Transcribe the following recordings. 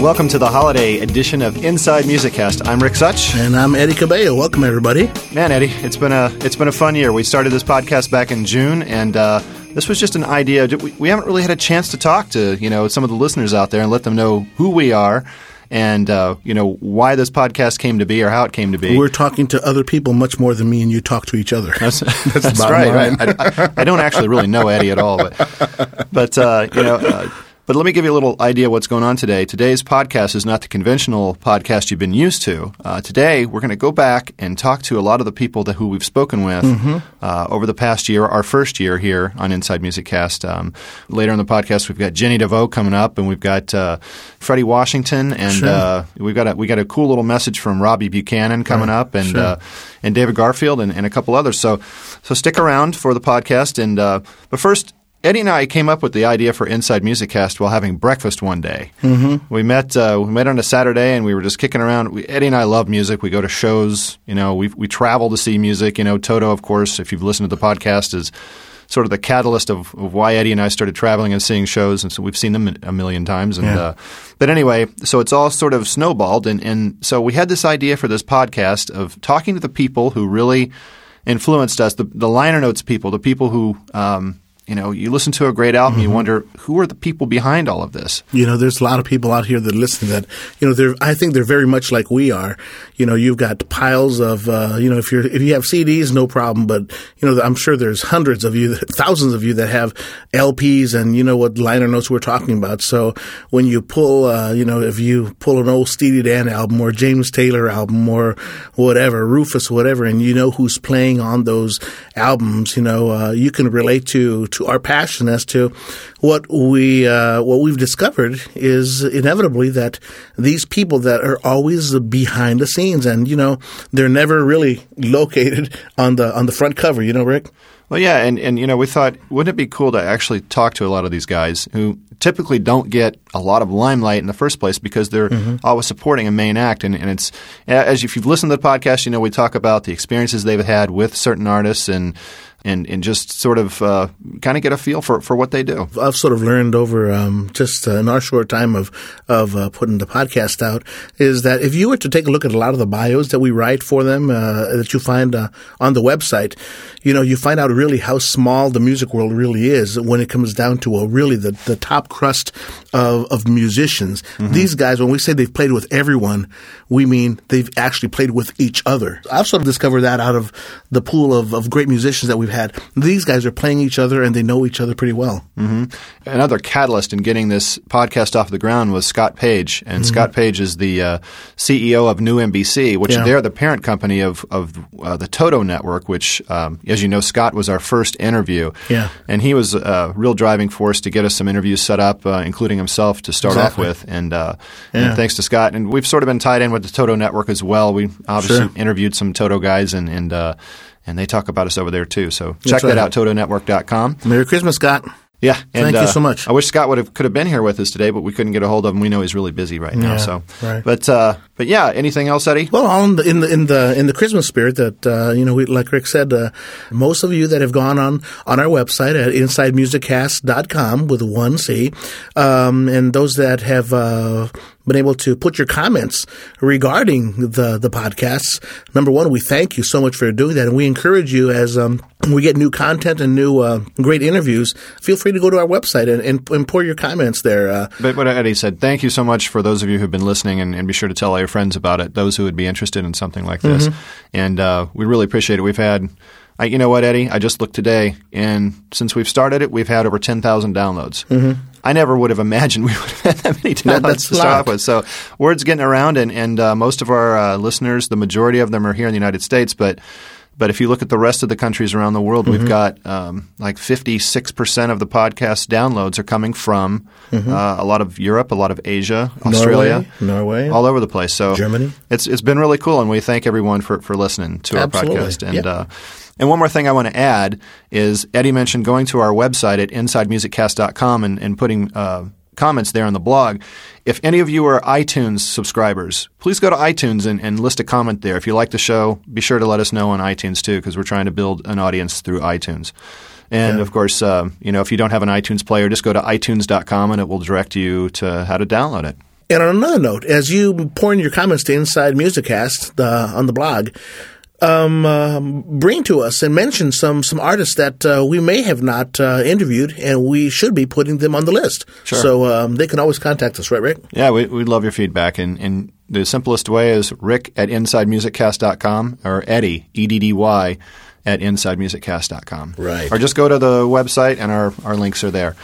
Welcome to the holiday edition of Inside Music Cast. I'm Rick Such. And I'm Eddie Cabello. Welcome, everybody. Man, Eddie, it's been a it's been a fun year. We started this podcast back in June, and uh, this was just an idea. We, we haven't really had a chance to talk to you know some of the listeners out there and let them know who we are and uh, you know why this podcast came to be or how it came to be. We're talking to other people much more than me and you talk to each other. That's, that's, that's right. right. I, I, I, don't actually really know Eddie at all, but but uh, you know. Uh, but let me give you a little idea what's going on today. Today's podcast is not the conventional podcast you've been used to. Uh, today, we're going to go back and talk to a lot of the people that, who we've spoken with mm-hmm. uh, over the past year, our first year here on Inside Music Cast. Um, later in the podcast, we've got Jennie DeVoe coming up, and we've got uh, Freddie Washington, and sure. Uh, we've got a, we got a cool little message from Robbie Buchanan coming right. up, and sure. Uh, and David Garfield, and, and, a couple others. So so stick around for the podcast. And uh, but first, Eddie and I came up with the idea for Inside Music Cast while having breakfast one day. Mm-hmm. We met uh, we met on a Saturday and we were just kicking around. We, Eddie and I love music. We go to shows. You know, we we travel to see music. You know, Toto, of course, if you've listened to the podcast, is sort of the catalyst of, of why Eddie and I started traveling and seeing shows. And so we've seen them a million times. And yeah. uh, but anyway, so it's all sort of snowballed. And and so we had this idea for this podcast of talking to the people who really influenced us, the the liner notes people, the people who. Um, you know, you listen to a great album, mm-hmm. you wonder who are the people behind all of this. You know, there's a lot of people out here that listen that, you know, they're, I think they're very much like we are. You know, you've got piles of, uh, you know, if you're, if you have CDs, no problem, but, you know, I'm sure there's hundreds of you, thousands of you that have LPs and you know what liner notes we're talking about. So when you pull, uh, you know, if you pull an old Steely Dan album or James Taylor album or whatever, Rufus, whatever, and you know who's playing on those albums, you know, uh, you can relate to, to our passion as to what we uh, what we've discovered is inevitably that these people that are always behind the scenes and you know they're never really located on the on the front cover. You know, Rick. Well, yeah, and, and you know, we thought, wouldn't it be cool to actually talk to a lot of these guys who typically don't get a lot of limelight in the first place because they're mm-hmm. always supporting a main act, and, and it's as if you've listened to the podcast, you know, we talk about the experiences they've had with certain artists and and, and just sort of uh, kind of get a feel for, for what they do. I've sort of learned over um, just uh, in our short time of of uh, putting the podcast out is that if you were to take a look at a lot of the bios that we write for them uh, that you find uh, on the website, you know, you find out really how small the music world really is when it comes down to a really the, the top crust of, of musicians. Mm-hmm. These guys, when we say they've played with everyone, we mean they've actually played with each other. I've sort of discovered that out of the pool of, of great musicians that we've had. These guys are playing each other and they know each other pretty well. Mm-hmm. Another catalyst in getting this podcast off the ground was Scott Page. And mm-hmm. Scott Page is the uh, CEO of New NBC, which yeah. they're the parent company of, of uh, the Toto Network, which, um, as you know, Scott was our first interview. Yeah. And he was a real driving force to get us some interviews set up, uh, including himself to start exactly. off with. And, uh, yeah. and, thanks to Scott. And we've sort of been tied in with the Toto Network as well. We obviously sure. interviewed some Toto guys and, and uh, and they talk about us over there too. So check right. that out, TotoNetwork.com. Merry Christmas, Scott. Yeah, and, thank you uh, so much. I wish Scott would have could have been here with us today, but we couldn't get a hold of him. We know he's really busy right now. Yeah, so, right. but uh, but yeah, anything else, Eddie? Well, in the in the in the, in the Christmas spirit, that uh, you know, we, like Rick said, uh, most of you that have gone on on our website at InsideMusicCast.com with one C, um, and those that have uh, been able to put your comments regarding the the podcasts. Number one, we thank you so much for doing that, and we encourage you as um, we get new content and new uh, great interviews. Feel free to go to our website and, and, and pour your comments there. Uh, but what Eddie said, thank you so much for those of you who've been listening, and, and, be sure to tell your friends about it. Those who would be interested in something like this, mm-hmm. and uh, we really appreciate it. We've had. I, you know what, Eddie? I just looked today, and since we've started it, we've had over 10,000 downloads. Mm-hmm. I never would have imagined we would have had that many downloads to start with. So word's getting around, and, and uh, most of our uh, listeners, the majority of them are here in the United States, but but if you look at the rest of the countries around the world, mm-hmm. we've got um, like 56% of the podcast downloads are coming from mm-hmm. uh, a lot of Europe, a lot of Asia, Australia, Norway, Norway, all over the place. So Germany. It's it's been really cool, and we thank everyone for, for listening to Absolutely. our podcast. And yep. uh, and one more thing I want to add is Eddie mentioned going to our website at insidemusiccast.com and, and putting uh, comments there on the blog. If any of you are iTunes subscribers, please go to iTunes and, and list a comment there. If you like the show, be sure to let us know on iTunes too, because we're trying to build an audience through iTunes. And of course, uh, you know, if you don't have an iTunes player, just go to itunes.com and it will direct you to how to download it. And on another note, as you pour in your comments to Inside Musiccast the, on the blog, um, uh, bring to us and mention some some artists that uh, we may have not uh, interviewed, and we should be putting them on the list. Sure. So um, they can always contact us, right, Rick? Yeah, we, we'd love your feedback. And, and the simplest way is rick at insidemusiccast.com or Eddie, E D D Y, at insidemusiccast.com. Right. Or just go to the website and our, our links are there.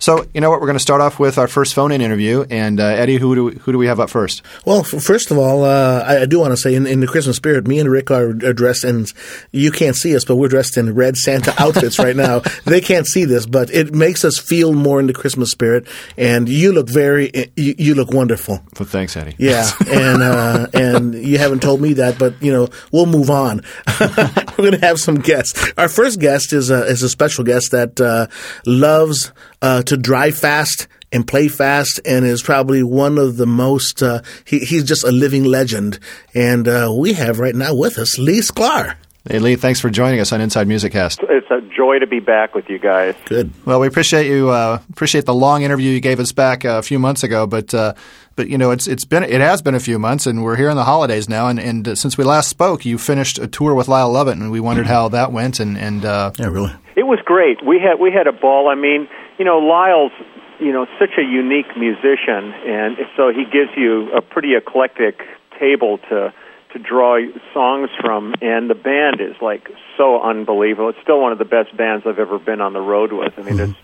So, you know what? We're going to start off with our first phone in interview. And uh, Eddie, who do, we, who do we have up first? Well, f- first of all, uh, I, I do want to say in, in the Christmas spirit, me and Rick are, are dressed in, you can't see us, but we're dressed in red Santa outfits right now. They can't see this, but it makes us feel more in the Christmas spirit. And you look very, you, you look wonderful. Well, thanks, Eddie. Yeah, and uh, and you haven't told me that, but you know we'll move on. We're going to have some guests. Our first guest is a is a special guest that uh, loves uh, to drive fast and play fast, and is probably one of the most. Uh, he, he's just a living legend, and uh, we have right now with us Lee Sklar. Hey, Lee, thanks for joining us on Inside Music Cast. It's a joy to be back with you guys. Good. Well, we appreciate you. Uh, appreciate the long interview you gave us back uh, a few months ago, but uh, but you know it's it's been it has been a few months, and we're here in the holidays now. And, and uh, since we last spoke, you finished a tour with Lyle Lovett, and we wondered how that went. And and uh, Yeah, really. It was great. We had we had a ball. I mean, you know, Lyle's you know such a unique musician, and so he gives you a pretty eclectic table to to draw songs from, and the band is like so unbelievable. It's still one of the best bands I've ever been on the road with. I mean, it's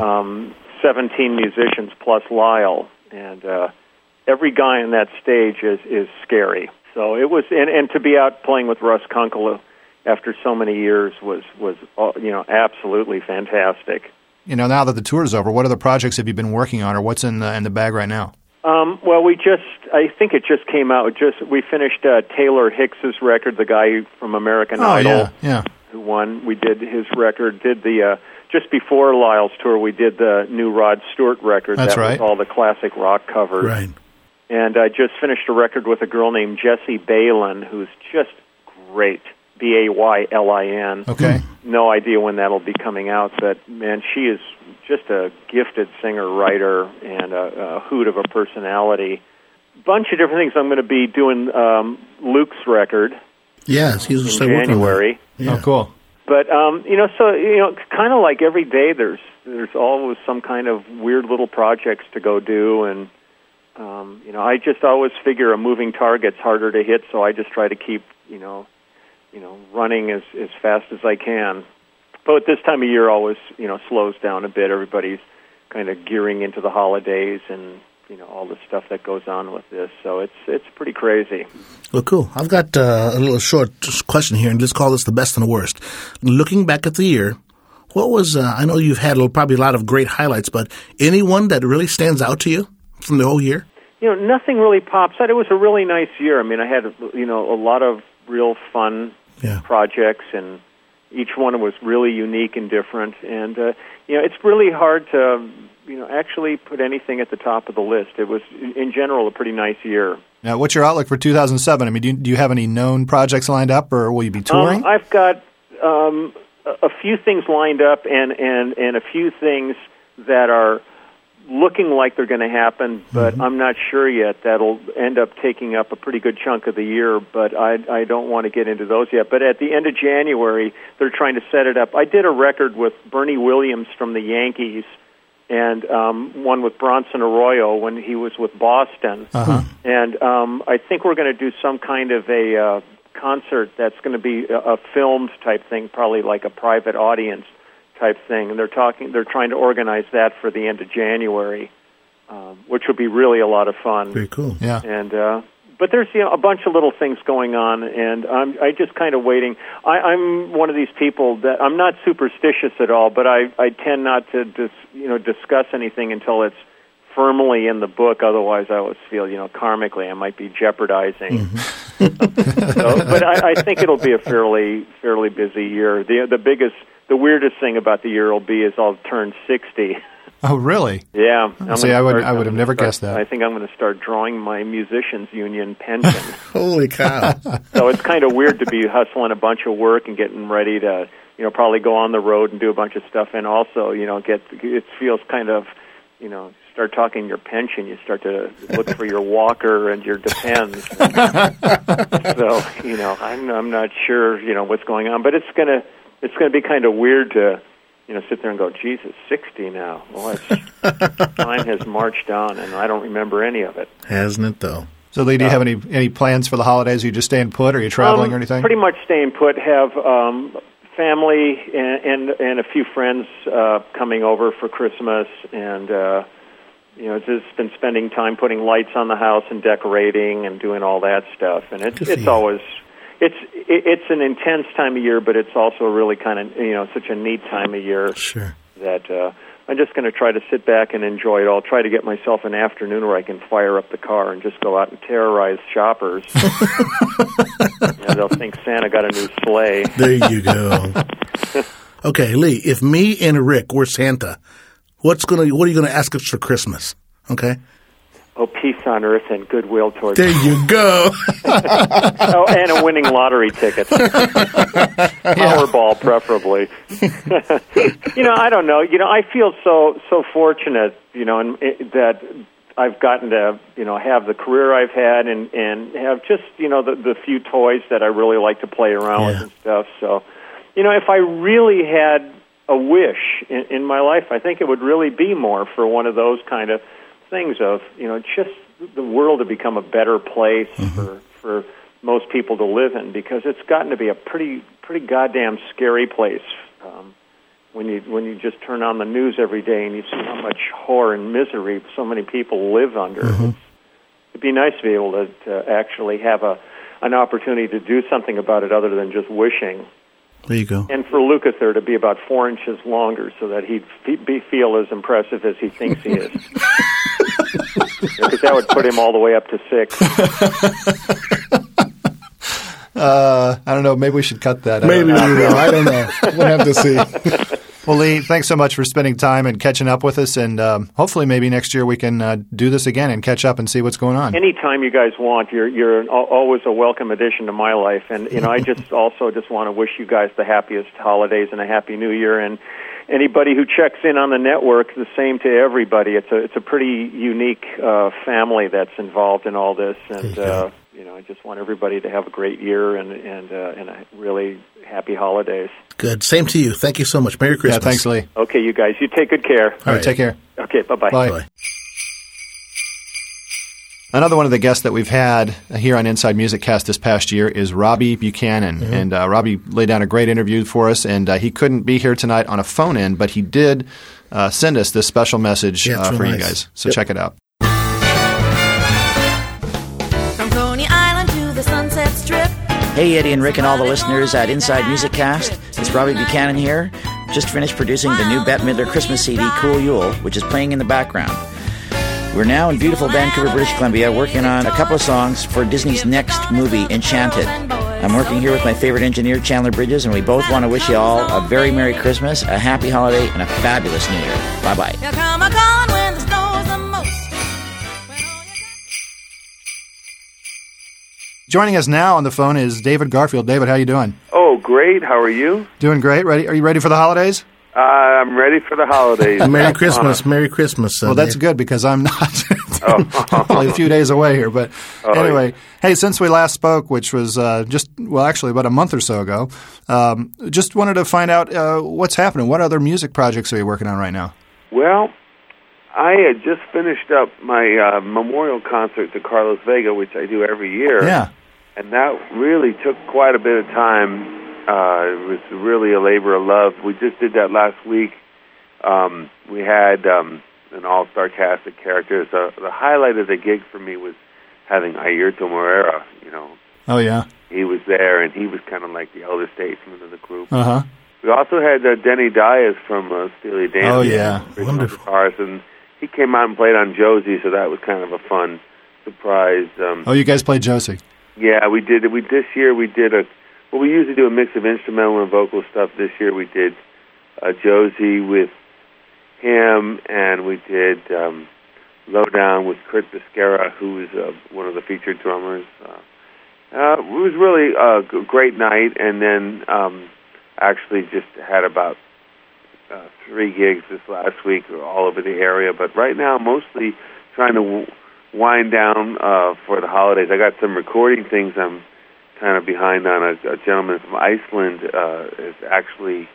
um, 17 musicians plus Lyle, and uh, every guy on that stage is is scary. So it was, and, and to be out playing with Russ Kunkel after so many years was was uh, you know absolutely fantastic. you know now that the tour is over, what other projects have you been working on, or what's in the in the bag right now? Um, well, we just, I think it just came out. Just we finished uh, Taylor Hicks's record, the guy from American Oh Idol yeah, yeah. who won. We did his record. Did the uh, just before Lyle's tour, we did the new Rod Stewart record. That's that right. was all the classic rock covers. Right. And I just finished a record with a girl named Jessie Baylin, who's just great. B A Y L I N. Okay. No idea when that'll be coming out, but man, she is just a gifted singer, writer, and a, a hoot of a personality. Bunch of different things. I'm going to be doing um, Luke's record Yes, he's in still working on that. January. Yeah. Oh, cool. But um, you know, so you know, kind of like every day, there's there's always some kind of weird little projects to go do, and um, you know, I just always figure a moving target's harder to hit, so I just try to keep you know, you know, running as as fast as I can. But this time of year, always you know slows down a bit. Everybody's kind of gearing into the holidays and you know all the stuff that goes on with this. So it's it's pretty crazy. Well, cool. I've got uh, a little short question here, and let's call this the best and the worst. Looking back at the year, what was, uh, I know you've had probably a lot of great highlights, but anyone that really stands out to you from the whole year? you know, nothing really pops out. It was a really nice year. I mean, I had you know a lot of real fun Yeah. projects, and each one was really unique and different. And uh, you know, it's really hard to you know actually put anything at the top of the list. It was in general a pretty nice year. Now, what's your outlook for 2007? I mean, do you, do you have any known projects lined up, or will you be touring? Um, I've got um, a a few things lined up, and and and a few things that are looking like they're going to happen, but I'm not sure yet. That'll end up taking up a pretty good chunk of the year, but I I don't want to get into those yet. But at the end of January, they're trying to set it up. I did a record with Bernie Williams from the Yankees. And um, one with Bronson Arroyo when he was with Boston, Uh-huh. and um, I think we're going to do some kind of a uh, concert that's going to be a, a filmed type thing, probably like a private audience type thing. And they're talking, they're trying to organize that for the end of January, um, which would be really a lot of fun. Very cool. yeah. And uh, but there's you know a bunch of little things going on, and I'm I just kind of waiting. I, I'm one of these people that I'm not superstitious at all, but I I tend not to dis, you know discuss anything until it's firmly in the book. Otherwise, I always feel you know karmically I might be jeopardizing. so, but I, I think it'll be a fairly fairly busy year. The the biggest the weirdest thing about the year will be is I'll turn sixty. Oh, really? Yeah. I'm See, I would- start- I would have never start- guessed that. I think I'm going to start drawing my musicians union pension. Holy cow. so it's kind of weird to be hustling a bunch of work and getting ready to you know probably go on the road and do a bunch of stuff, and also you know get it feels kind of you know start talking your pension, you start to look for your walker and your depends. so you know I'm I'm not sure you know what's going on, but it's gonna it's gonna be kind of weird to you know sit there and go, Jesus, sixty now. Well, time has marched on, and I don't remember any of it. Hasn't it though? So, Lee, do you have any any plans for the holidays? Are you just staying put? Or are you traveling Um, or anything? Pretty much staying put. Have um, family and, and and a few friends uh, coming over for Christmas, and uh, you know, just been spending time putting lights on the house and decorating and doing all that stuff. And it's it's always it's it's an intense time of year, but it's also really kind of you know such a neat time of year Sure. that uh, I'm just going to try to sit back and enjoy it. I'll try to get myself an afternoon where I can fire up the car and just go out and terrorize shoppers. they'll think Santa got a new sleigh. There you go. okay, Lee. If me and Rick were Santa, what's gonna what are you gonna ask us for Christmas? Okay. Oh, peace on earth and goodwill towards There you go. oh, and a winning lottery ticket. Powerball, preferably. you know, I don't know. You know, I feel so so fortunate. You know, and it, that I've gotten to you know have the career I've had and and have just you know the the few toys that I really like to play around Yeah. with and stuff. So, you know, if I really had a wish in, in my life, I think it would really be more for one of those kind of things of you know just the world to become a better place for for most people to live in because it's gotten to be a pretty pretty goddamn scary place um, when you when you just turn on the news every day and you see how much horror and misery so many people live under. It's, it'd be nice to be able to, to actually have a an opportunity to do something about it other than just wishing There you go. and for Lukather to be about four inches longer so that he'd be, feel as impressive as he thinks he is. Because that would put him all the way up to six. Uh, I don't know. Maybe we should cut that. I Maybe we don't will. I don't know. We'll have to see. Well, Lee, thanks so much for spending time and catching up with us, and um, hopefully, maybe next year we can uh, do this again and catch up and see what's going on. Anytime you guys want, you're you're an, always a welcome addition to my life. And you know, I just also just want to wish you guys the happiest holidays and a happy New Year. And anybody who checks in on the network, the same to everybody. It's a it's a pretty unique uh, family that's involved in all this. And you uh, you know, I just want everybody to have a great year and and uh, and a really happy holidays. Good. Same to you. Thank you so much. Merry Christmas. yeah, Christmas. thanks, Lee. Okay, you guys, you take good care. All right, right. take care. Okay, bye-bye. Bye. Bye. Another one of the guests that we've had here on Inside Music Cast this past year is Robbie Buchanan. Mm-hmm. And uh, Robbie laid down a great interview for us, and uh, he couldn't be here tonight on a phone in, but he did uh, send us this special message Yeah, it's uh, real for you guys. So Yep. check it out. From Coney Island to the Sunset Strip. Hey, Eddie and Rick, and all the listeners at Inside Music Cast. It's Robbie Buchanan here. Just finished producing the new Bette Midler Christmas CD, Cool Yule, which is playing in the background. We're now in beautiful Vancouver, British Columbia, working on a couple of songs for Disney's next movie, Enchanted. I'm working here with my favorite engineer, Chandler Bridges, and we both want to wish you all a very Merry Christmas, a happy holiday, and a fabulous New Year. Bye bye. Here come a calling when the snow's the most. When all you Joining us now on the phone is David Garfield. David, how you doing? Oh, great. How are you? Doing great. Ready? Are you ready for the holidays? Uh, I'm ready for the holidays. Merry Christmas. Merry Christmas. Well, that's good because I'm not. Only a few days away here, but anyway. Hey, since we last spoke, which was uh, just well, actually about a month or so ago, um, just wanted to find out uh, what's happening. What other music projects are you working on right now? Well, I had just finished up my uh, memorial concert to Carlos Vega, which I do every year. Yeah. And that really took quite a bit of time. Uh, it was really a labor of love. We just did that last week. Um, we had um, an all-star cast of characters. Uh, the highlight of the gig for me was having Airto Moreira. You know, Oh yeah. he was there, and he was kind of like the elder statesman of the group. Uh huh. We also had uh, Denny Dias from uh, Steely Dan. Oh, yeah. Wonderful. and he came out and played on Josie, so that was kind of a fun surprise. Um, Oh, you guys played Josie. yeah, we did. We this year we did a. Well, we usually do a mix of instrumental and vocal stuff. This year we did uh, Josie with him, and we did um, Lowdown with Kurt Bisquera, who is uh, one of the featured drummers. Uh, uh, it was really a g- great night, and then um, actually just had about uh, three gigs this last week all over the area. But right now, mostly trying to w- wind down uh, for the holidays. I got some recording things I'm kind of behind on. A, a gentleman from Iceland uh, has actually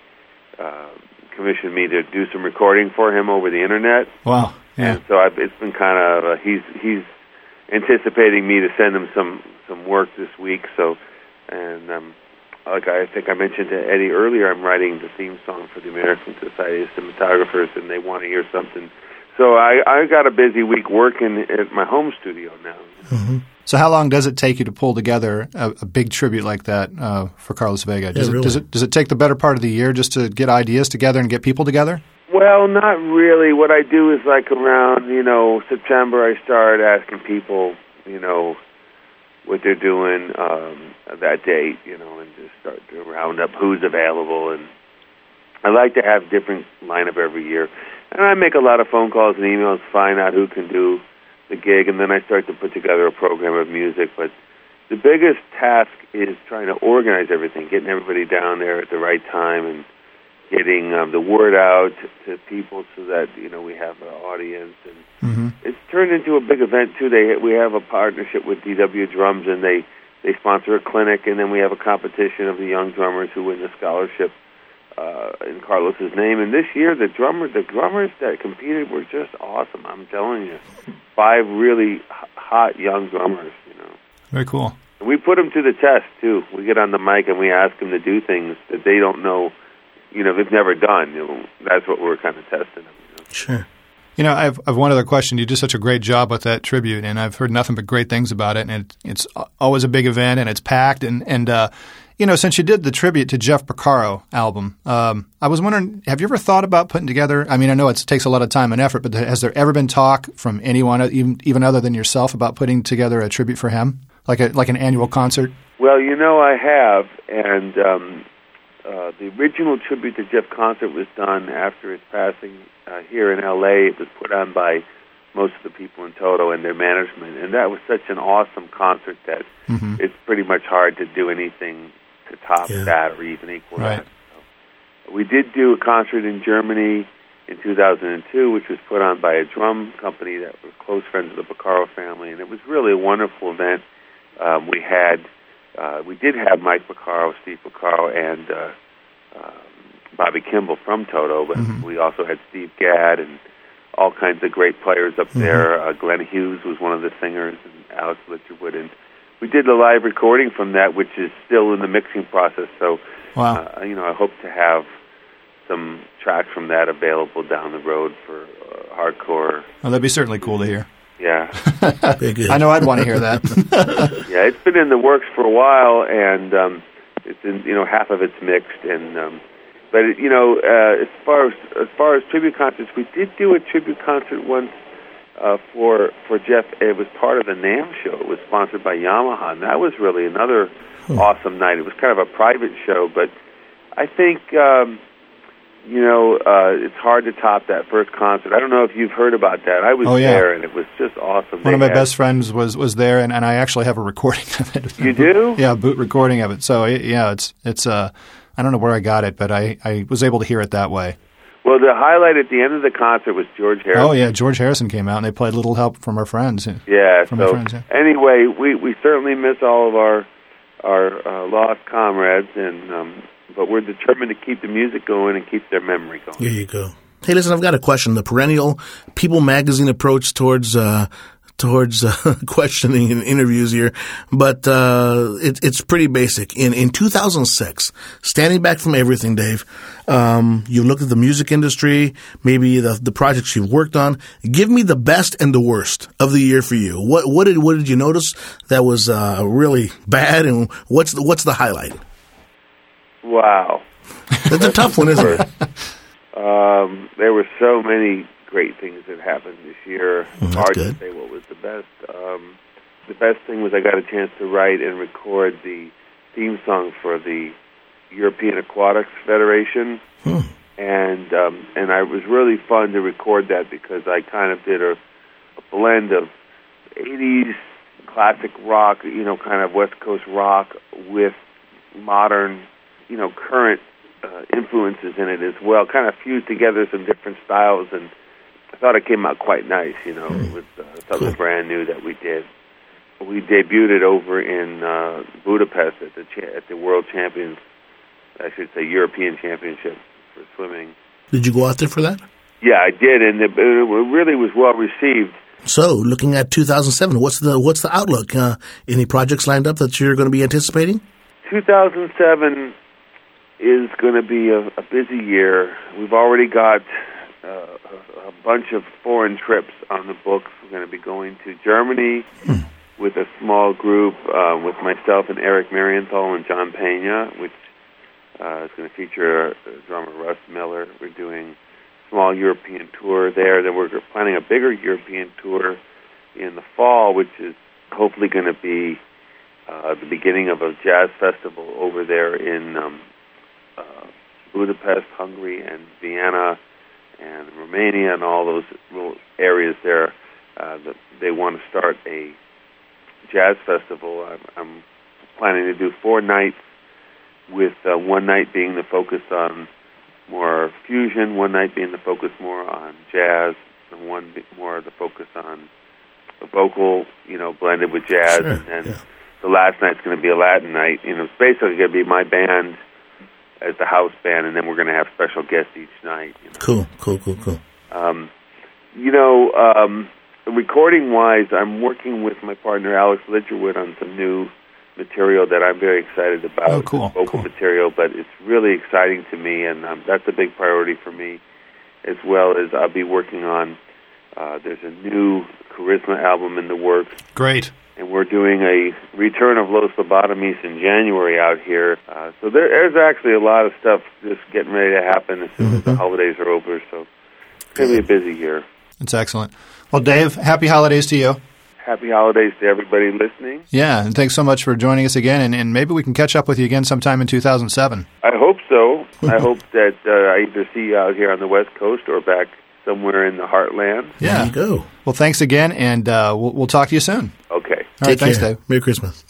uh, commissioned me to do some recording for him over the internet. Wow. Yeah. And so I've, it's been kind of uh, he's he's anticipating me to send him some some work this week. So, and um, like I think I mentioned to Eddie earlier, I'm writing the theme song for the American Society of Cinematographers, and they want to hear something. So I I got a busy week working at my home studio now. So how long does it take you to pull together a, a big tribute like that uh, for Carlos Vega? Does, Yeah, it, does it does it take the better part of the year just to get ideas together and get people together? Well, not really. What I do is like around, you know, September, I start asking people, you know, what they're doing um, that date, you know, and just start to round up who's available. And I like to have different lineup every year. And I make a lot of phone calls and emails, to find out who can do the gig, and then I start to put together a program of music. But the biggest task is trying to organize everything, getting everybody down there at the right time, and getting um, the word out to people so that you know we have an audience. And Mm-hmm. it's turned into a big event too. They we have a partnership with DW Drums, and they they sponsor a clinic, and then we have a competition of the young drummers who win the scholarship uh, in Carlos's name. And this year, the drummer the drummers that competed were just awesome. I'm telling you, five really h- hot young drummers. You know. Very cool. And We put them to the test too. We get on the mic and we ask them to do things that they don't know, you know, they've never done. You know, that's what we're kind of testing them. You know? Sure. You know, I've, I've one other question. You did such a great job with that tribute, and I've heard nothing but great things about it. And it, it's always a big event, and it's packed. And and uh, you know, since you did the tribute to Jeff Porcaro album, um, I was wondering, have you ever thought about putting together? I mean, I know it takes a lot of time and effort, but has there ever been talk from anyone, even even other than yourself, about putting together a tribute for him, like a like an annual concert? Well, you know, I have, and um, uh, the original tribute to Jeff concert was done after his passing uh, here in L.A. It was put on by most of the people in Toto and their management, and that was such an awesome concert that it's pretty much hard to do anything to top Yeah. that or even equal Right. that. So, we did do a concert in Germany in 2002, which was put on by a drum company that were close friends of the Porcaro family, and it was really a wonderful event. Um, we had, uh, we did have Mike Porcaro, Steve Porcaro, and uh, um, Bobby Kimball from Toto, but we also had Steve Gadd and all kinds of great players up there. Uh, Glenn Hughes was one of the singers, and Alex Ligertwood, and we did the live recording from that, which is still in the mixing process. So, Wow. uh, you know, I hope to have some tracks from that available down the road for uh, hardcore. Well, that'd be certainly cool to hear. Yeah, good. I know I'd want to hear that. yeah, it's been in the works for a while, and um, it's in you know half of it's mixed, and um, but it, you know uh, as far as as far as tribute concerts, we did do a tribute concert once uh, for for Jeff. It was part of the NAMM show. It was sponsored by Yamaha, and that was really another awesome night. It was kind of a private show, but I think. Um, you know, uh, it's hard to top that first concert. I don't know if you've heard about that. I was Oh, yeah. there, and it was just awesome. One They of my had- best friends was was there, and, and I actually have a recording of it. You do? Yeah, a boot recording of it. So yeah, it's it's uh, I don't know where I got it, but I, I was able to hear it that way. Well, the highlight at the end of the concert was George Harrison. Oh yeah, George Harrison came out, and they played "Little Help from Our Friends." Yeah. From my so friends, yeah. anyway, we we certainly miss all of our our uh, lost comrades, and um, but we're determined to keep the music going and keep their memory going. There you go. Hey, listen, I've got a question. The perennial People Magazine approach towards uh, towards uh, questioning and interviews here, but uh, it, it's pretty basic. In in 2006, standing back from everything, Dave, um, you looked at the music industry, maybe the the projects you've worked on. Give me the best and the worst of the year for you. What what did what did you notice that was uh, really bad, and what's the, what's the highlight? Wow. That's a tough one, isn't it? Um, there were so many great things that happened this year. that's Hard good. to say what was the best. Um, the best thing was I got a chance to write and record the theme song for the European Aquatics Federation, Hmm. and um, and I was really fun to record that because I kind of did a, a blend of '80s classic rock, you know, kind of West Coast rock with modern, you know, current uh, influences in it as well. Kind of fused together some different styles, and I thought it came out quite nice. You know, it was uh, something brand new that we did. We debuted it over in uh, Budapest at the cha- at the World Champions, I should say European Championship for swimming. Did you go out there for that? Yeah, I did, and it, it really was well received. So, looking at 2007, what's the what's the outlook? Uh, any projects lined up that you're going to be anticipating? 2007 is going to be a, a busy year. We've already got uh, a, bunch of foreign trips on the books. We're going to be going to Germany with a small group uh, with myself and Eric Marienthal and John Pena, which uh, is going to feature uh, drummer Russ Miller. We're doing a small European tour there. Then we're planning a bigger European tour in the fall, which is hopefully going to be uh, the beginning of a jazz festival over there in um, uh, Budapest, Hungary, and Vienna, and Romania, and all those little areas there. Uh, that they want to start a jazz festival. I'm, I'm planning to do four nights, with uh, one night being the focus on more fusion, one night being the focus more on jazz, and one more the focus on the vocal, you know, blended with jazz, Sure, and then yeah. the last night's going to be a Latin night. You know, it's basically going to be my band as the house band, and then we're going to have special guests each night. You know, Cool, cool, cool, cool. um, you know um, recording wise, I'm working with my partner Alex Ligertwood on some new material that I'm very excited about. Oh, cool, It's vocal cool. material, but it's really exciting to me, and um, that's a big priority for me. As well as I'll be working on. Uh, there's a new Karizma album in the works Great. And we're doing a return of Los Lobotomys in January out here. Uh, so there, there's actually a lot of stuff just getting ready to happen as soon as the holidays are over. So it's going to be a busy year. That's excellent. Well, Dave, happy holidays to you. Happy holidays to everybody listening. Yeah, and thanks so much for joining us again. And, and maybe we can catch up with you again sometime in 2007. I hope so. I hope that uh, I either see you out here on the West Coast or back somewhere in the heartland. There Yeah. you go. Well, thanks again, and uh, we'll, we'll talk to you soon. Okay. All right, Take thanks, care. Dave. Merry Christmas.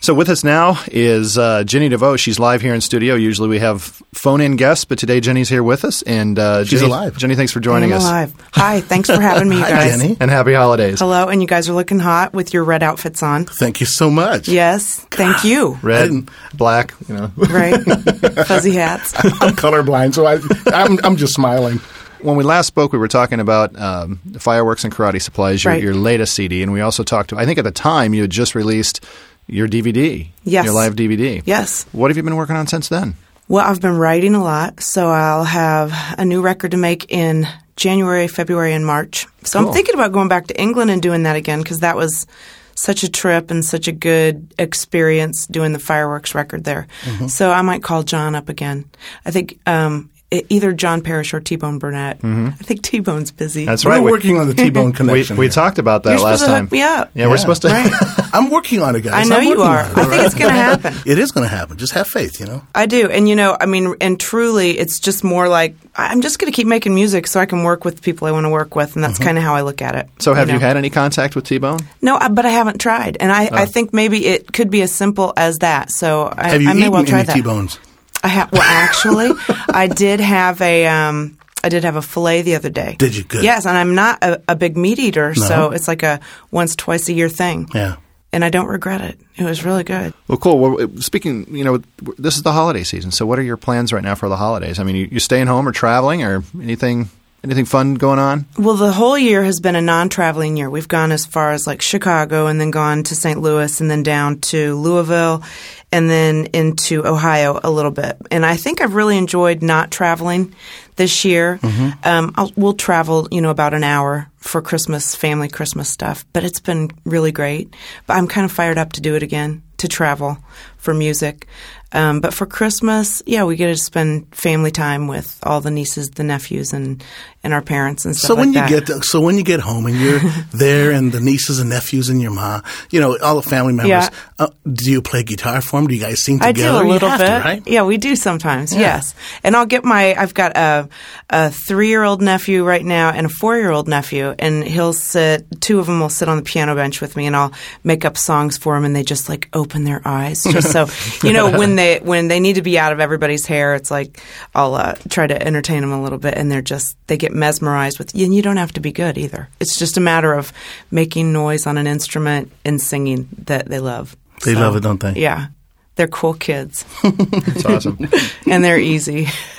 So with us now is uh, Jennie DeVoe. She's live here in studio. Usually we have phone-in guests, but today Jennie's here with us. And uh, She's Jennie, alive. Jennie, thanks for joining I'm us. alive. Hi, thanks for having me, Hi, guys. Jennie. And happy holidays. Hello, and you guys are looking hot with your red outfits on. Thank you so much. Yes, thank you. Red, And- black, you know. Right, fuzzy hats. I'm colorblind, so I, I'm, I'm just smiling. When we last spoke, we were talking about um, fireworks and karate supplies, your, Right. your latest CD, and we also talked to. I think at the time you had just released your DVD, Yes. your live DVD. Yes. What have you been working on since then? Well, I've been writing a lot, so I'll have a new record to make in January, February, and March. So Cool. I'm thinking about going back to England and doing that again because that was such a trip and such a good experience doing the fireworks record there. So I might call John up again. I think um, either John Parish or T Bone Burnett. Mm-hmm. I think T Bone's busy. That's right. We're right. We- working on the T-Bone We, connection. we here. talked about that You're last to time. hook me up. Yeah, we're supposed to. Right. I'm working on it, guys. I know you are. I think it's going to happen. It is going to happen. Just have faith, you know. I do. And, you know, I mean, and truly, it's just more like I'm just going to keep making music so I can work with people I want to work with. And that's mm-hmm. kind of how I look at it. So, have you, know? had any contact with T Bone? No, I- but I haven't tried. And I, I oh. think maybe it could be as simple as that. So I, Have you I may eaten well try any that. T-bones? I ha- well, actually, I did have a. Um, I did have a fillet the other day. Did you? Good. Yes, and I'm not a, a big meat eater, No? so it's like a once, twice a year thing. Yeah. And I don't regret it. It was really good. Well, cool. Well, speaking, you know, this is the holiday season. So, what are your plans right now for the holidays? I mean, you, you staying home or traveling or anything? Anything fun going on? Well, the whole year has been a non-traveling year. We've gone as far as like Chicago and then gone to St. Louis and then down to Louisville and then into Ohio a little bit. And I think I've really enjoyed not traveling this year. Um, I'll, we'll travel, you know, about an hour for Christmas, family Christmas stuff, but it's been really great. But I'm kind of fired up to do it again, to travel for music. Um, but for Christmas, yeah, we get to spend family time with all the nieces, the nephews, and and our parents and stuff. Like that. So when like you that. get so when you get home and you're there and the nieces and nephews and your mom, you know all the family members. Yeah. Uh, do you play guitar for them? Do you guys sing together? I do a little bit. to, right? Yeah, we do sometimes. Yes, and I'll get my. I've got a a three year old nephew right now and a four year old nephew, and he'll sit. Two of them will sit on the piano bench with me, and I'll make up songs for them, and they just like open their eyes, just so you know when they when they need to be out of everybody's hair. It's like I'll uh, try to entertain them a little bit, and they're just they get mesmerized with. And you don't have to be good either. It's just a matter of making noise on an instrument and singing that they love. They love it, don't they? Yeah. They're cool kids It's awesome. and they're easy.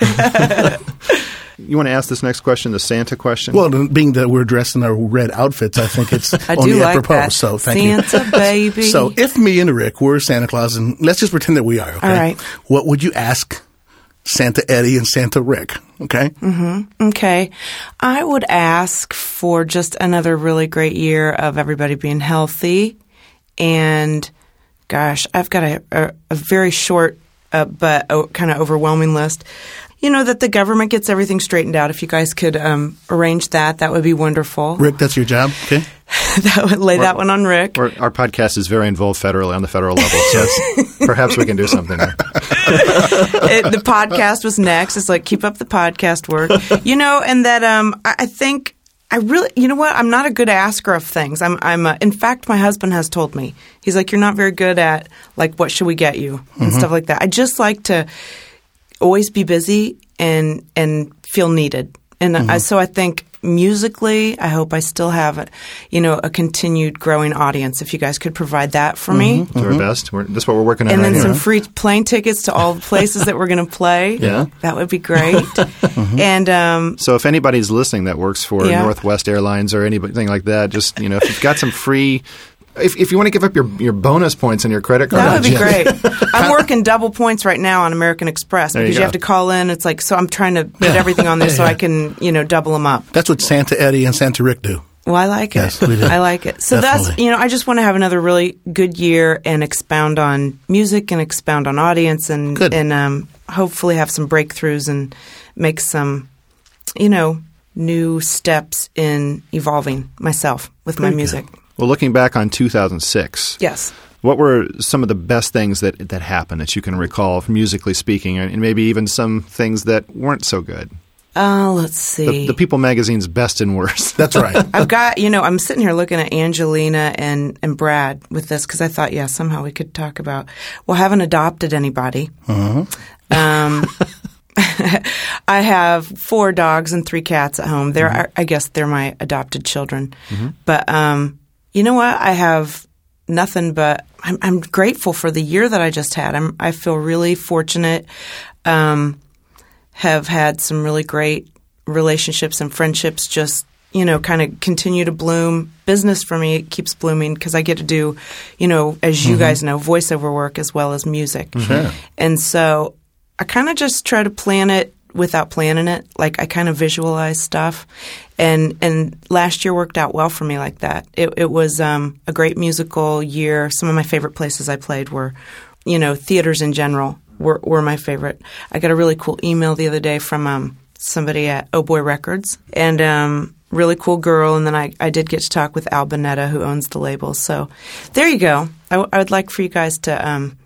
you want to ask this next question, the Santa question? Well, being that we're dressed in our red outfits, I think it's I only do like apropos. that. So thank Santa you, Santa baby. So if me and Rick were Santa Claus, and let's just pretend that we are, okay? All right. What would you ask Santa Eddie and Santa Rick? Okay. Mm-hmm. Okay. I would ask for just another really great year of everybody being healthy. And gosh, I've got a, a, a very short uh, but oh, kind of overwhelming list. You know, that the government gets everything straightened out. If you guys could um, arrange that, that would be wonderful. Rick, that's your job. Okay. that would lay that one on Rick. Our, our podcast is very involved federally on the federal level, so perhaps we can do something there. it, the podcast was next. It's like keep up the podcast work, you know, and that um, I, I think I really, you know what? I'm not a good asker of things. I'm, I'm. A, in fact, my husband has told me he's like, you're not very good at like what should we get you and stuff like that. I just like to always be busy and and feel needed, and I, mm-hmm. so I think musically, I hope I still have, a, you know, a continued growing audience. If you guys could provide that for me. Mm-hmm. Do our mm-hmm. best. We're, that's what we're working on And right then here. some free plane tickets to all the places that we're going to play. Yeah. That would be great. And um, So if anybody's listening that works for Yeah. Northwest Airlines or anything like that, just you know, if you've got some free, if, if you want to give up your your bonus points on your credit card, that would be great. I'm working double points right now on American Express There you because you, have to call in. It's like, so I'm trying to put everything on there so I can, you know, double them up. That's what Santa Eddie and Santa Rick do. Well, I like it. Yes, we do. I like it. So that's, you know, I just want to have another really good year and expound on music and expound on audience and, Good. and um, hopefully have some breakthroughs and make some, you know, new steps in evolving myself with my music. good. Music. Well, looking back on 2006, Yes. what were some of the best things that that happened that you can recall, musically speaking, and maybe even some things that weren't so good? Uh, let's see. The, the People magazine's best and worst. That's right. I've got, you know, I'm sitting here looking at Angelina and, and Brad with this because I thought, yeah, somehow we could talk about, well, I haven't adopted anybody. Um, I have four dogs and three cats at home. They're, I, I guess, they're my adopted children. But um, you know what? I have nothing but I'm, I'm grateful for the year that I just had. I'm, I feel really fortunate. Um, have had some really great relationships and friendships just you know kind of continue to bloom business for me it keeps blooming because i get to do you know as you guys know voiceover work as well as music Sure. and so i kind of just try to plan it without planning it like i kind of visualize stuff and and last year worked out well for me like that. It, it was um, a great musical year. Some of my favorite places i played were you know theaters in general were, were my favorite. I got a really cool email the other day from um, somebody at oh boy records. And um, really cool girl. And then I, I did get to talk with al Bunetta, who owns the label. So there you go. I, w- I would like for you guys to um,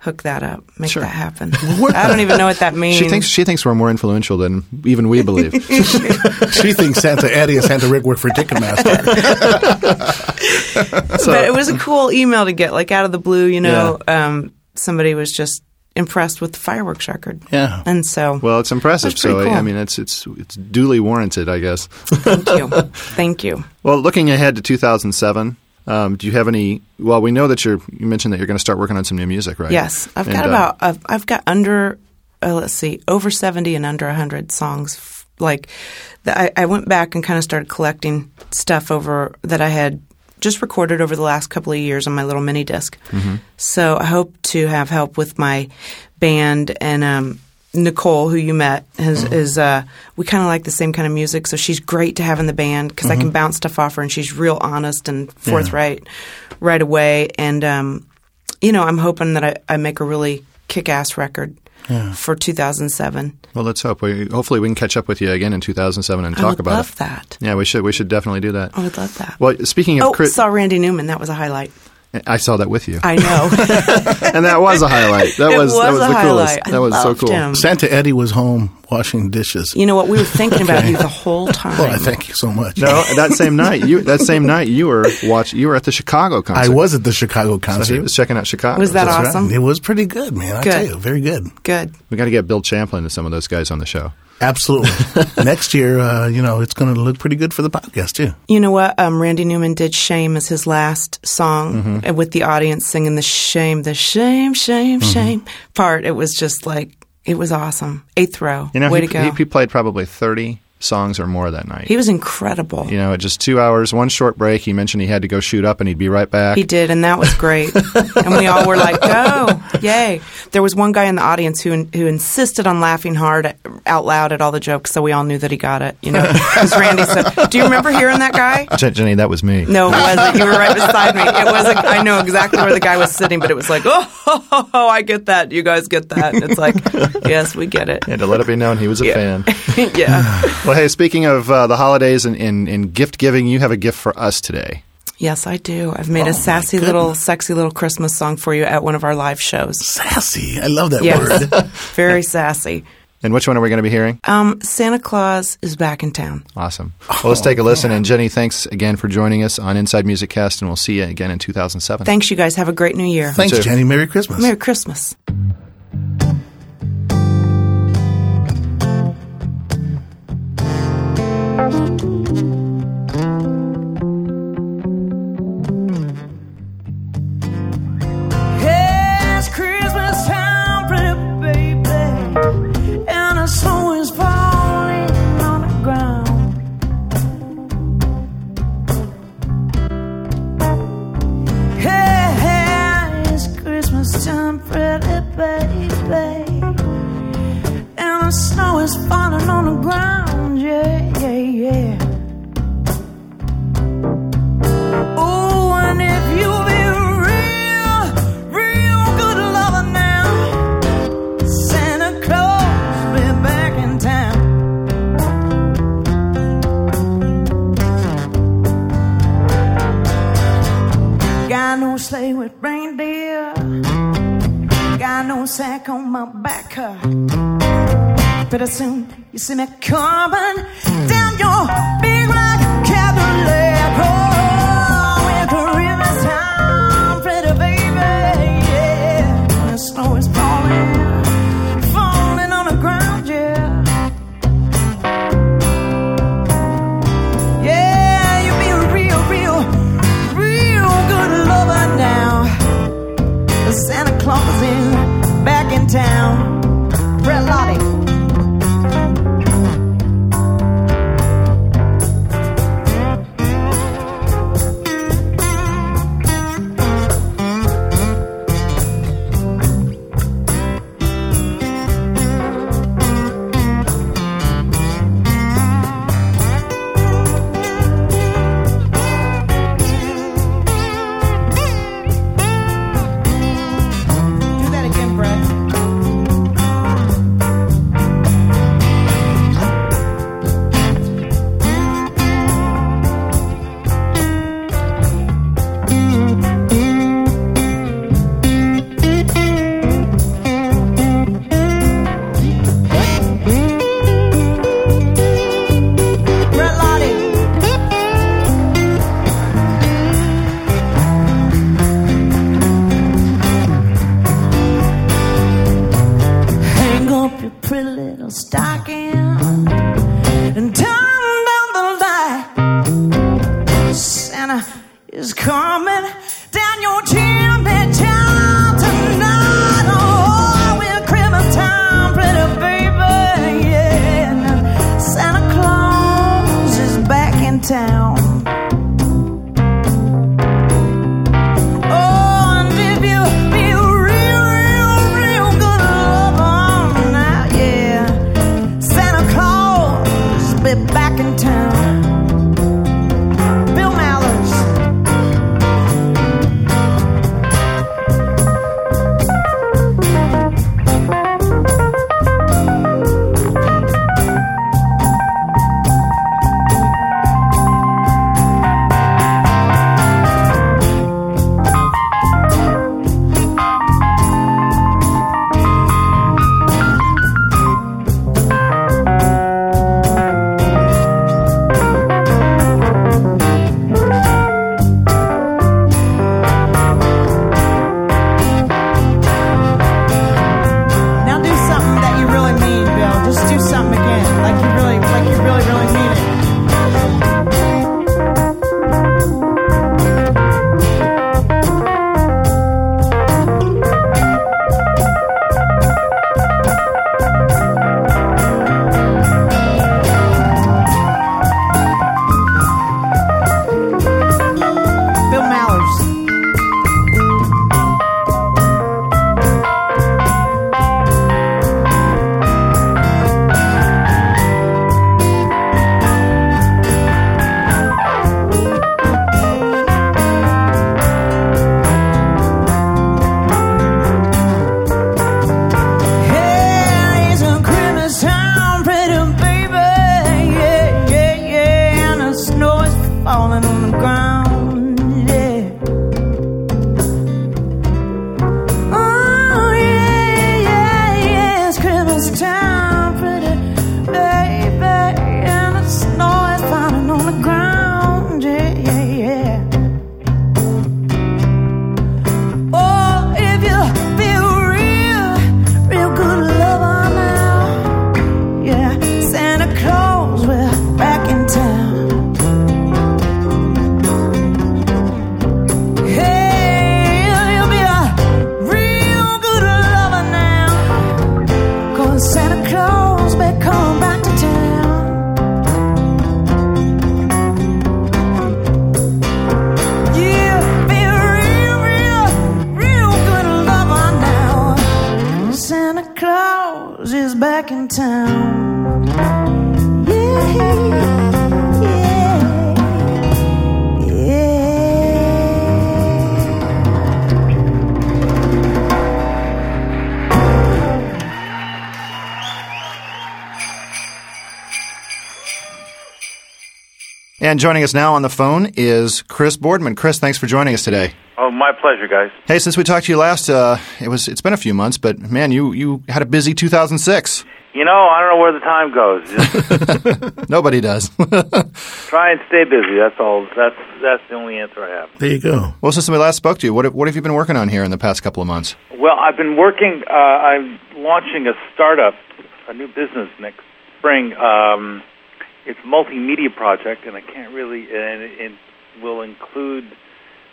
hook that up make Sure. that happen i don't even know what that means She thinks she thinks we're more influential than even we believe. she thinks Santa Eddie and Santa Rick work for Ticketmaster. but it was a cool email to get, like out of the blue. You know, um, somebody was just impressed with the fireworks record. Yeah. and so well, it's impressive. So I- I mean, it's it's it's duly warranted, I guess. thank you, thank you. Well, looking ahead to 2007, um, do you have any? Well, we know that you're. You mentioned that you're going to start working on some new music, right? Yes, I've And, got uh, about I've, I've got under uh, let's see over seventy and under hundred songs. f- Like the, I, I went back and kind of started collecting stuff over that I had just recorded over the last couple of years on my little mini disk. So I hope to have help with my band and um, Nicole, who you met, has, is uh, we kind of like the same kind of music. So she's great to have in the band because I can bounce stuff off her, and she's real honest and forthright right away. And um, you know, I'm hoping that I, I make a really kick ass record for 2007. Well, let's hope. We, hopefully, we can catch up with you again in 2007 and I talk would about love it. that. Yeah, we should. We should definitely do that. I would love that. Well, speaking of oh, Chris, saw Randy Newman. That was a highlight. I saw that with you, I know. and that was a highlight. That It was, that was was a the coolest. highlight. I That was so cool. him. Santa Eddie was home washing dishes. you know what? We were thinking about you the whole time. Well, I thank you so much. No, that same night, you that same night you were watch. You were at the Chicago concert. I was at the Chicago So he was checking out Chicago. Was that That's right. awesome? It was pretty good, man. I Good. tell you, very good. Good. We got to get Bill Champlin and some of those guys on the show. Absolutely. Next year, uh, you know, it's going to look pretty good for the podcast too. You know what? Um, Randy Newman did "Shame" as his last song, Mm-hmm. with the audience singing the "Shame," the "Shame," "Shame," Mm-hmm. "Shame" part. It was just like it was awesome. Eighth row. You know, way he, to go. he, he played probably thirty songs or more that night. He was incredible. you know, at just two hours, one short break. He mentioned he had to go shoot up, and he'd be right back. He did, and that was great. and we all were like, "Go, yay!" There was one guy in the audience who who insisted on laughing hard out loud at all the jokes, so we all knew that he got it. You know, because Randy said, "Do you remember hearing that guy?" Jen- Jennie, that was me. No, it wasn't. You were right beside me. It wasn't. I know exactly where the guy was sitting, but it was like, "Oh, I get that. You guys get that." And it's like, yes, we get it. And to let it be known, he was a Yeah. fan. yeah. Well, hey, speaking of uh, the holidays and, and, and gift giving, you have a gift for us today. Yes, I do. I've made Oh, a sassy little, sexy little Christmas song for you at one of our live shows. Sassy. I love that Yes, word. very sassy. And which one are we going to be hearing? Um, Santa Claus is back in town. Awesome. Well, let's take a listen. And Jennie, thanks again for joining us on Inside Music Cast, and we'll see you again in 2007. Thanks, you guys. Have a great New Year. Thanks. Jennie. Merry Christmas. Merry Christmas. It's my back. Pretty soon you see me coming down your And joining us now on the phone is Chris Boardman. Chris, thanks for joining us today. Oh, my pleasure, guys. Hey, since we talked to you last, uh, it was it's been a few months, but man, you you had a busy 2006. You know, I don't know where the time goes. Just Nobody does. try and stay busy. That's all. That's that's the only answer I have. There you go. well, since we last spoke to you, what have, what have you been working on here in the past couple of months? Well, I've been working. Uh, I'm launching a startup, a new business next spring. Um, it's a multimedia project, and I can't really, and it, will include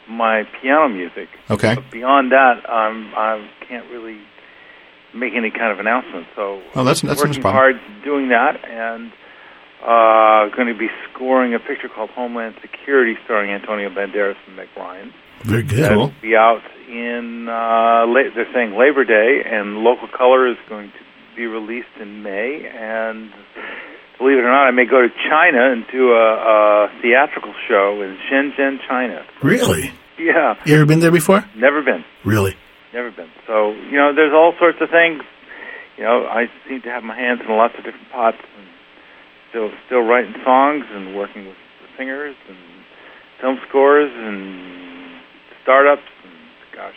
my piano music. Okay. But beyond that, I'm, I can't really make any kind of announcement. So Oh, that's- that's no working problem. hard doing that, and uh, going to be scoring a picture called Homeland Security, starring Antonio Banderas and Meg Ryan. Very good. That'll be out in uh, la- they're saying Labor Day, and Local Color is going to be released in May. And believe it or not, I may go to China and do a, a theatrical show in Shenzhen, China. Really? Yeah, You ever been there before? never been, Really? never been. So you know, there's all sorts of things. You know, I seem to have my hands in lots of different pots, and still still writing songs and working with the singers and film scores and startups and gosh,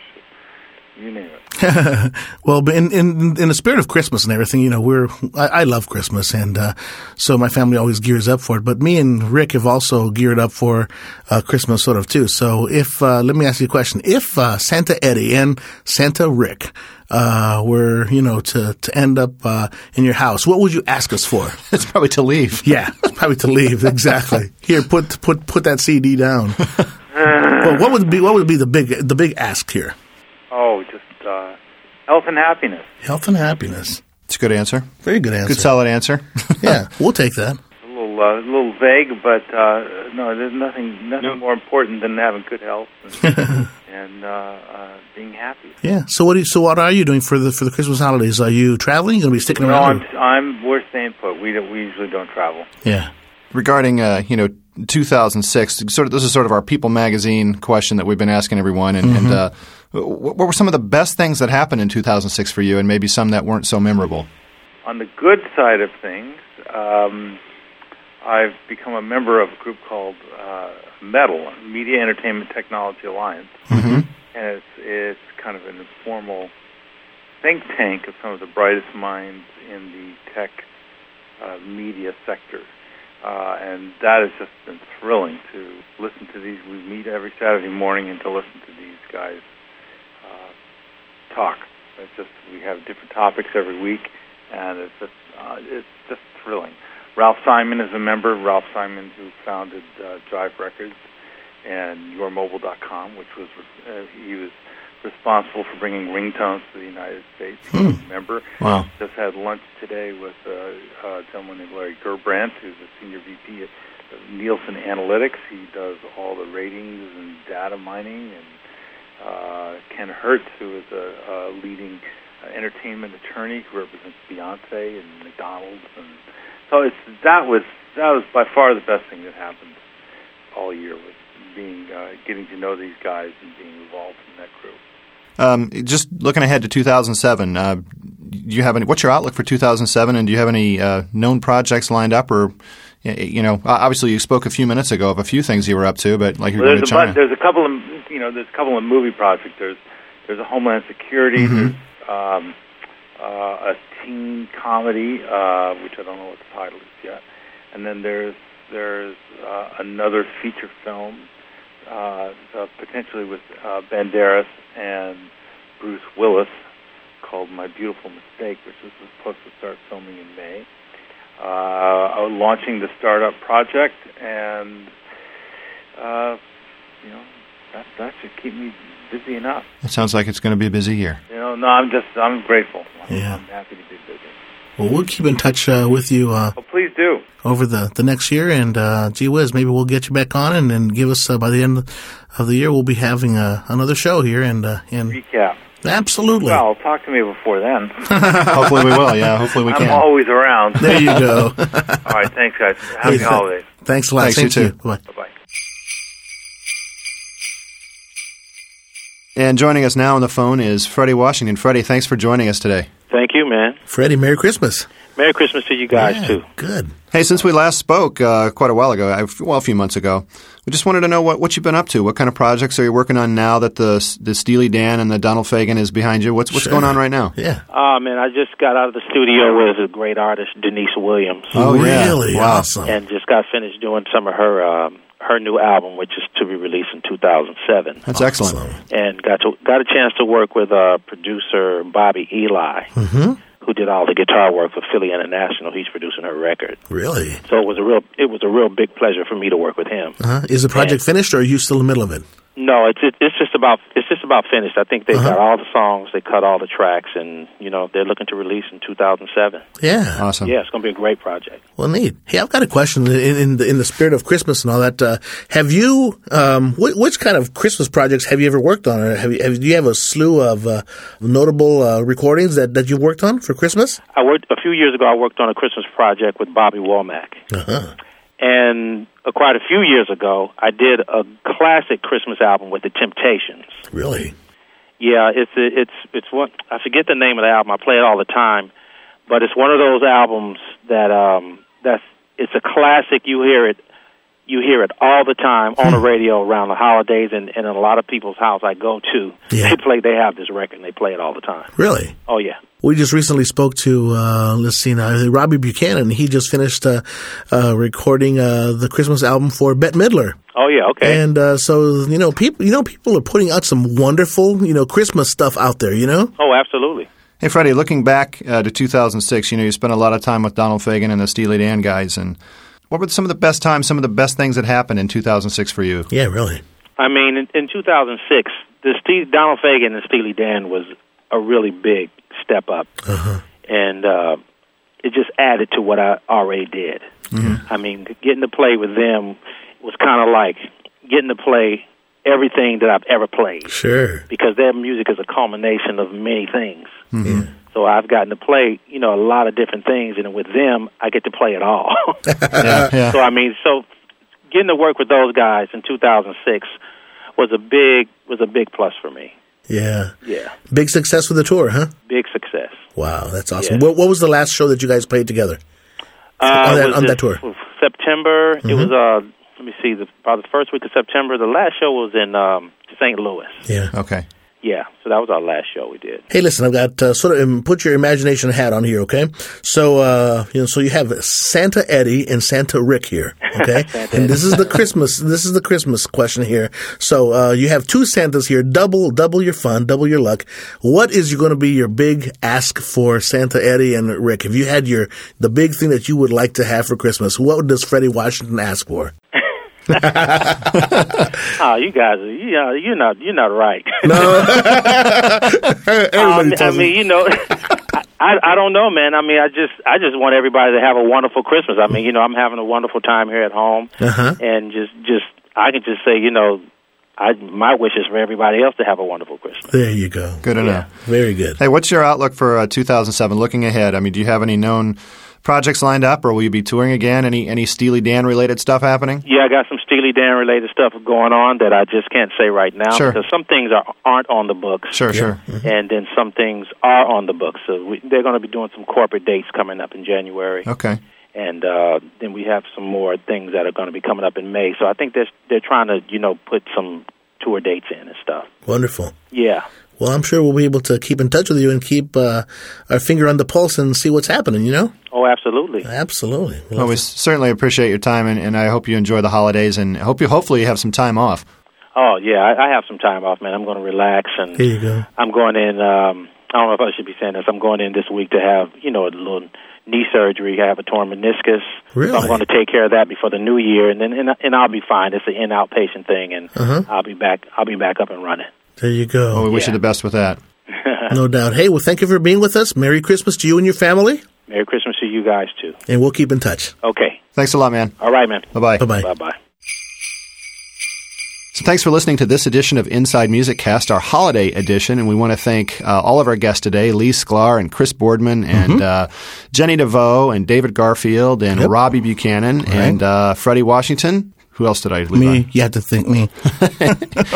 you name it. well, in, in in the spirit of Christmas and everything, you know, we're I, I love Christmas, and uh, so my family always gears up for it. But me and Rick have also geared up for uh, Christmas, sort of too. So, if uh, let me ask you a question: If uh, Santa Eddie and Santa Rick uh, were, you know, to to end up uh, in your house, what would you ask us for? It's probably to leave. Yeah, it's probably to leave. Exactly. Here, put put put that CD down. well, what would be what would be the big the big ask here? Oh, just uh, health and happiness. Health and happiness. It's a good answer. Very good answer. Good solid answer. yeah, we'll take that. A little, uh, a little vague, but uh, no, there's nothing, nothing more important than having good health and, and uh, uh, being happy. Yeah. So what? Do you, so what are you doing for the for the Christmas holidays? Are you traveling? You going to be sticking No, around? I'm, I'm, we're staying put. We we usually don't travel. yeah. Regarding uh, you know 2006, sort of this is sort of our People magazine question that we've been asking everyone, and, and uh, what, what were some of the best things that happened in 2006 for you, and maybe some that weren't so memorable? On the good side of things, um, I've become a member of a group called uh, METAL, Media Entertainment Technology Alliance, Mm-hmm. and it's it's kind of an informal think tank of some of the brightest minds in the tech uh, media sector. Uh, and that has just been thrilling to listen to these. We meet every Saturday morning and to listen to these guys uh, talk. It's just we have different topics every week, and it's just uh, it's just thrilling. Ralph Simon is a member. Ralph Simon, who founded uh, Drive Records and YourMobile.com, which was uh, he was responsible for bringing ringtones to the United States. He's a member. Wow. Just had lunch today with uh, a gentleman named Larry Gerbrandt, who's a senior VP at Nielsen Analytics. He does all the ratings and data mining, and uh, Ken Hertz, who is a, a leading uh, entertainment attorney who represents Beyonce and McDonald's, and so it's that was that was by far the best thing that happened all year was being uh, getting to know these guys and being involved in that group. Um, just looking ahead to 2007, uh, do you have any? What's your outlook for 2007, and do you have any uh, known projects lined up, or you know, obviously you spoke a few minutes ago of a few things you were up to, but like you're Well, going there's to a China. bunch, there's a couple of you know there's a couple of movie projects. There's there's a Homeland Security. Mm-hmm. There's um, uh, a teen comedy, uh, which I don't know what the title is yet. And then there's there's uh, another feature film, uh, uh, potentially with uh, Banderas and Bruce Willis, called My Beautiful Mistake, which is supposed to start filming in May. Uh, I'm launching the startup project, and uh, you know that that should keep me busy enough. it sounds like it's going to be a busy year. You know, no, I'm just I'm grateful. I'm, Yeah. I'm happy to be busy. Well, we'll keep in touch uh, with you uh, Oh, please do. over the, the next year, and uh, gee whiz, maybe we'll get you back on and, and give us uh, by the end of the year we'll be having uh, another show here, and uh, and Recap. Absolutely. Well, talk to me before then. Hopefully we will. Yeah, hopefully we can. I'm always around. there you go. All right, thanks, guys. Happy Hey, holidays. Thanks a lot. Thanks, Same you to too. Bye. Bye bye. And joining us now on the phone is Freddie Washington. Freddie, thanks for joining us today. Thank you, man. Freddie, Merry Christmas. Merry Christmas to you guys Yeah, too. Good. Hey, since we last spoke uh, quite a while ago, well, a few months ago, we just wanted to know what, what you've been up to. What kind of projects are you working on now that the the Steely Dan and the Donald Fagen is behind you? What's what's Sure. going on right now? Yeah. Oh man, I just got out of the studio with a great artist, Deniece Williams, Oh, yeah. really Wow. awesome. and just got finished doing some of her um, her new album, which is to be released in 2007. That's excellent. Awesome. and got to got a chance to work with uh, producer Bobby Eli, who did all the guitar work for Philly International. He's producing her record, Really? so it was a real it was a real big pleasure for me to work with him. Uh-huh. Is the project finished, or are you still in the middle of it? No, it's it, it's just about it's just about finished. I think they've Uh-huh. got all the songs, they cut all the tracks, and you know they're looking to release in 2007. Yeah. Awesome. Yeah, it's going to be a great project. Well, neat. Hey, I've got a question in, in, the, in the spirit of Christmas and all that. Uh, have you, um, wh- which kind of Christmas projects have you ever worked on? Or have you, have, do you have a slew of uh, notable uh, recordings that, that you've worked on for Christmas? I worked a few years ago. I worked on a Christmas project with Bobby Womack, Uh-huh. And uh, quite a few years ago, I did a classic Christmas album with the Temptations. Really? Yeah, it's it's it's one. I forget the name of the album. I play it all the time, but it's one of those albums that um that's it's a classic. You hear it, you hear it all the time on the radio around the holidays, and, and in a lot of people's house I go to, Yeah. they play. They have this record, and they play it all the time. Really? Oh yeah. We just recently spoke to, uh, let's see now, Robbie Buchanan. He just finished uh, uh, recording uh, the Christmas album for Bette Midler. Oh yeah. Okay. And uh, so, you know, people, you know, people are putting out some wonderful, you know, Christmas stuff out there, you know? oh, absolutely. Hey, Freddie, looking back uh, to 2006, you know, you spent a lot of time with Donald Fagen and the Steely Dan guys. And what were some of the best times, some of the best things that happened in 2006 for you? Yeah, really. I mean, in, in 2006, the Steve, Donald Fagen and Steely Dan was a really big step up, uh-huh. and uh, it just added to what I already did. Mm-hmm. I mean, getting to play with them was kind of like getting to play everything that I've ever played Sure. because their music is a culmination of many things. Mm-hmm. So I've gotten to play, you know, a lot of different things, and with them, I get to play it all. Yeah, yeah. So I mean, so getting to work with those guys in 2006 was a big was a big plus for me. Yeah. Yeah, Big success with the tour, huh? big success. Wow, that's awesome. Yeah. What, what was the last show that you guys played together? Uh, On that- on that tour. Mm-hmm. September. It was uh, let me see, the probably the first week of September. The last show was in um, St. Louis. Yeah. Okay. Yeah, so that was our last show we did. Hey, listen, I've got uh, sort of um, put your imagination hat on here, okay? So, uh, you know, so you have Santa Eddie and Santa Rick here, okay? and this is the Christmas. This is the Christmas question here. So, uh, you have two Santas here. Double, double your fun, double your luck. What is going to be your big ask for Santa Eddie and Rick? If you had your the big thing that you would like to have for Christmas, what does Freddie Washington ask for? Oh, you guys, are- you know, you're not you're not right. Everybody Um, I tells me. mean, you know, I I don't know, man. I mean, I just I just want everybody to have a wonderful Christmas. I mean, you know, I'm having a wonderful time here at home, Uh-huh. and just just I can just say, you know, I my wish is for everybody else to have a wonderful Christmas. There you go. Good enough. know. Very good. Hey, what's your outlook for uh, 2007? Looking ahead, I mean, do you have any known projects lined up, or will you be touring again? Any any Steely Dan related stuff happening? Yeah, I got some Steely Dan related stuff going on that I just can't say right now Sure. because some things are aren't on the books. Sure, sure. And then some things are on the books. So we, they're going to be doing some corporate dates coming up in January. Okay. and uh, then we have some more things that are going to be coming up in May. So I think they're they're trying to you know put some tour dates in and stuff. Wonderful. Yeah, Well, I'm sure we'll be able to keep in touch with you and keep uh, our finger on the pulse and see what's happening, you know? oh, absolutely. Absolutely. Well, we certainly appreciate your time, and, and I hope you enjoy the holidays, and hope you hopefully you have some time off. Oh yeah, I, I have some time off, man. I'm going to relax and Here you go. I'm going in. Um, I don't know if I should be saying this. I'm going in this week to have you know a little knee surgery. I have a torn meniscus. Really? So I'm going to take care of that before the new year, and then and, and I'll be fine. It's an in outpatient thing, and Uh-huh. I'll be back. I'll be back up and running. There you go. Well, we go. wish you the best with that. No doubt. Hey, well, thank you for being with us. Merry Christmas to you and your family, Merry Christmas to you guys too. and we'll keep in touch. Okay. Thanks a lot, man. All right, man. Bye bye. Bye bye. Bye bye. So thanks for listening to this edition of Inside Music Cast, our holiday edition, and we want to thank uh, all of our guests today: Lee Sklar and Chris Boardman and Mm-hmm. uh, Jennie DeVoe and David Garfield and Yep. Robbie Buchanan and uh, Freddie Washington. Who else did I leave Me, you have to think me.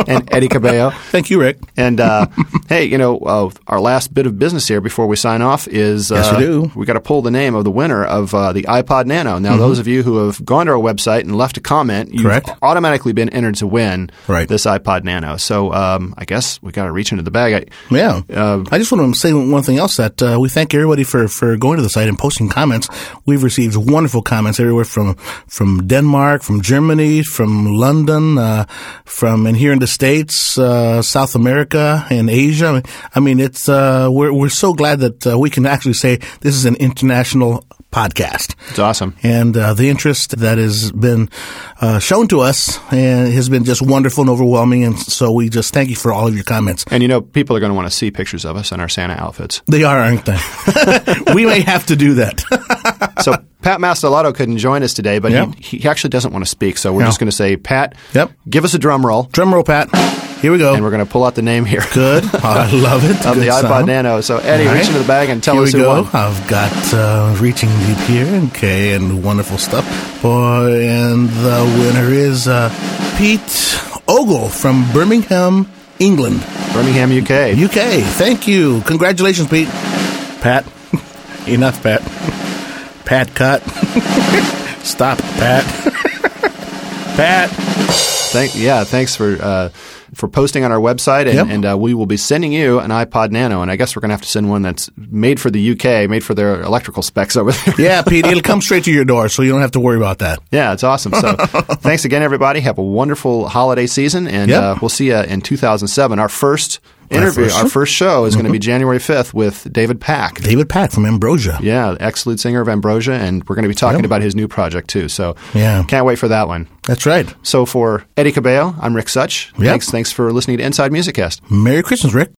And Eddie Cabello. Thank you, Rick. And uh, hey, you know, uh, our last bit of business here before we sign off is uh, Yes, we do. we got to pull the name of the winner of uh, the iPod Nano. Now, those of you who have gone to our website and left a comment, you've Mm-hmm. Correct. automatically been entered to win Right. this iPod Nano. So um, I guess we got to reach into the bag. I, Yeah. Uh, I just want to say one thing else that uh, we thank everybody for, for going to the site and posting comments. We've received wonderful comments everywhere from from Denmark, from Germany, from London, uh, from and here in the States, uh, South America, and Asia. I mean, it's uh, we're we're so glad that uh, we can actually say this is an international podcast. it's awesome. And uh, the interest that has been uh, shown to us uh, has been just wonderful and overwhelming. And so we just thank you for all of your comments. And you know, people are going to want to see pictures of us in our Santa outfits. They are, aren't they? we may have to do that. So Pat Mastelotto couldn't join us today, but Yep. he, he actually doesn't want to speak. So we're No. just going to say, Pat, Yep. give us a drum roll, Drum roll, Pat. Here we go. and we're going to pull out the name here. Good. I love it. Of the iPod sound. Nano. So Eddie, All reach into the bag and tell Here us we who go. won. I've got uh, reaching deep here, okay, and wonderful stuff. Boy, and the winner is uh, Pete Ogle from Birmingham, England. Birmingham, UK. UK. Thank you. Congratulations, Pete. Pat. Enough, Pat. Pat, cut. Stop, Pat. Pat. Thank, yeah, thanks for uh, for posting on our website, and, Yep. and uh, we will be sending you an iPod Nano, and I guess we're going to have to send one that's made for the UK, made for their electrical specs over there. Yeah, Pete, it'll come straight to your door, so you don't have to worry about that. yeah, it's awesome. So, thanks again, everybody. Have a wonderful holiday season, and Yep. uh, we'll see you in 2007. Our first interview, first our first show is going to be mm-hmm. January 5th with David Pack. David Pack from Ambrosia. Yeah, ex lead singer of Ambrosia, and we're going to be talking Yep. about his new project too. So, Yeah. can't wait for that one. That's right. So, for Eddie Cabello, I'm Rick Such. Yep. Thanks, thanks for listening to Inside Music Cast. Merry Christmas, Rick.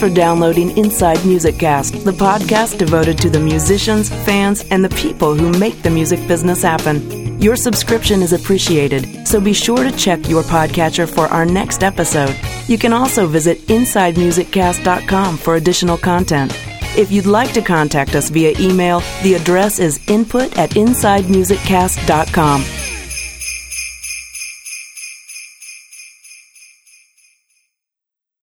For downloading Inside Music Cast, the podcast devoted to the musicians, fans, and the people who make the music business happen. Your subscription is appreciated, so be sure to check your podcatcher for our next episode. You can also visit InsideMusicCast.com for additional content. If you'd like to contact us via email, the address is input at InsideMusicCast.com.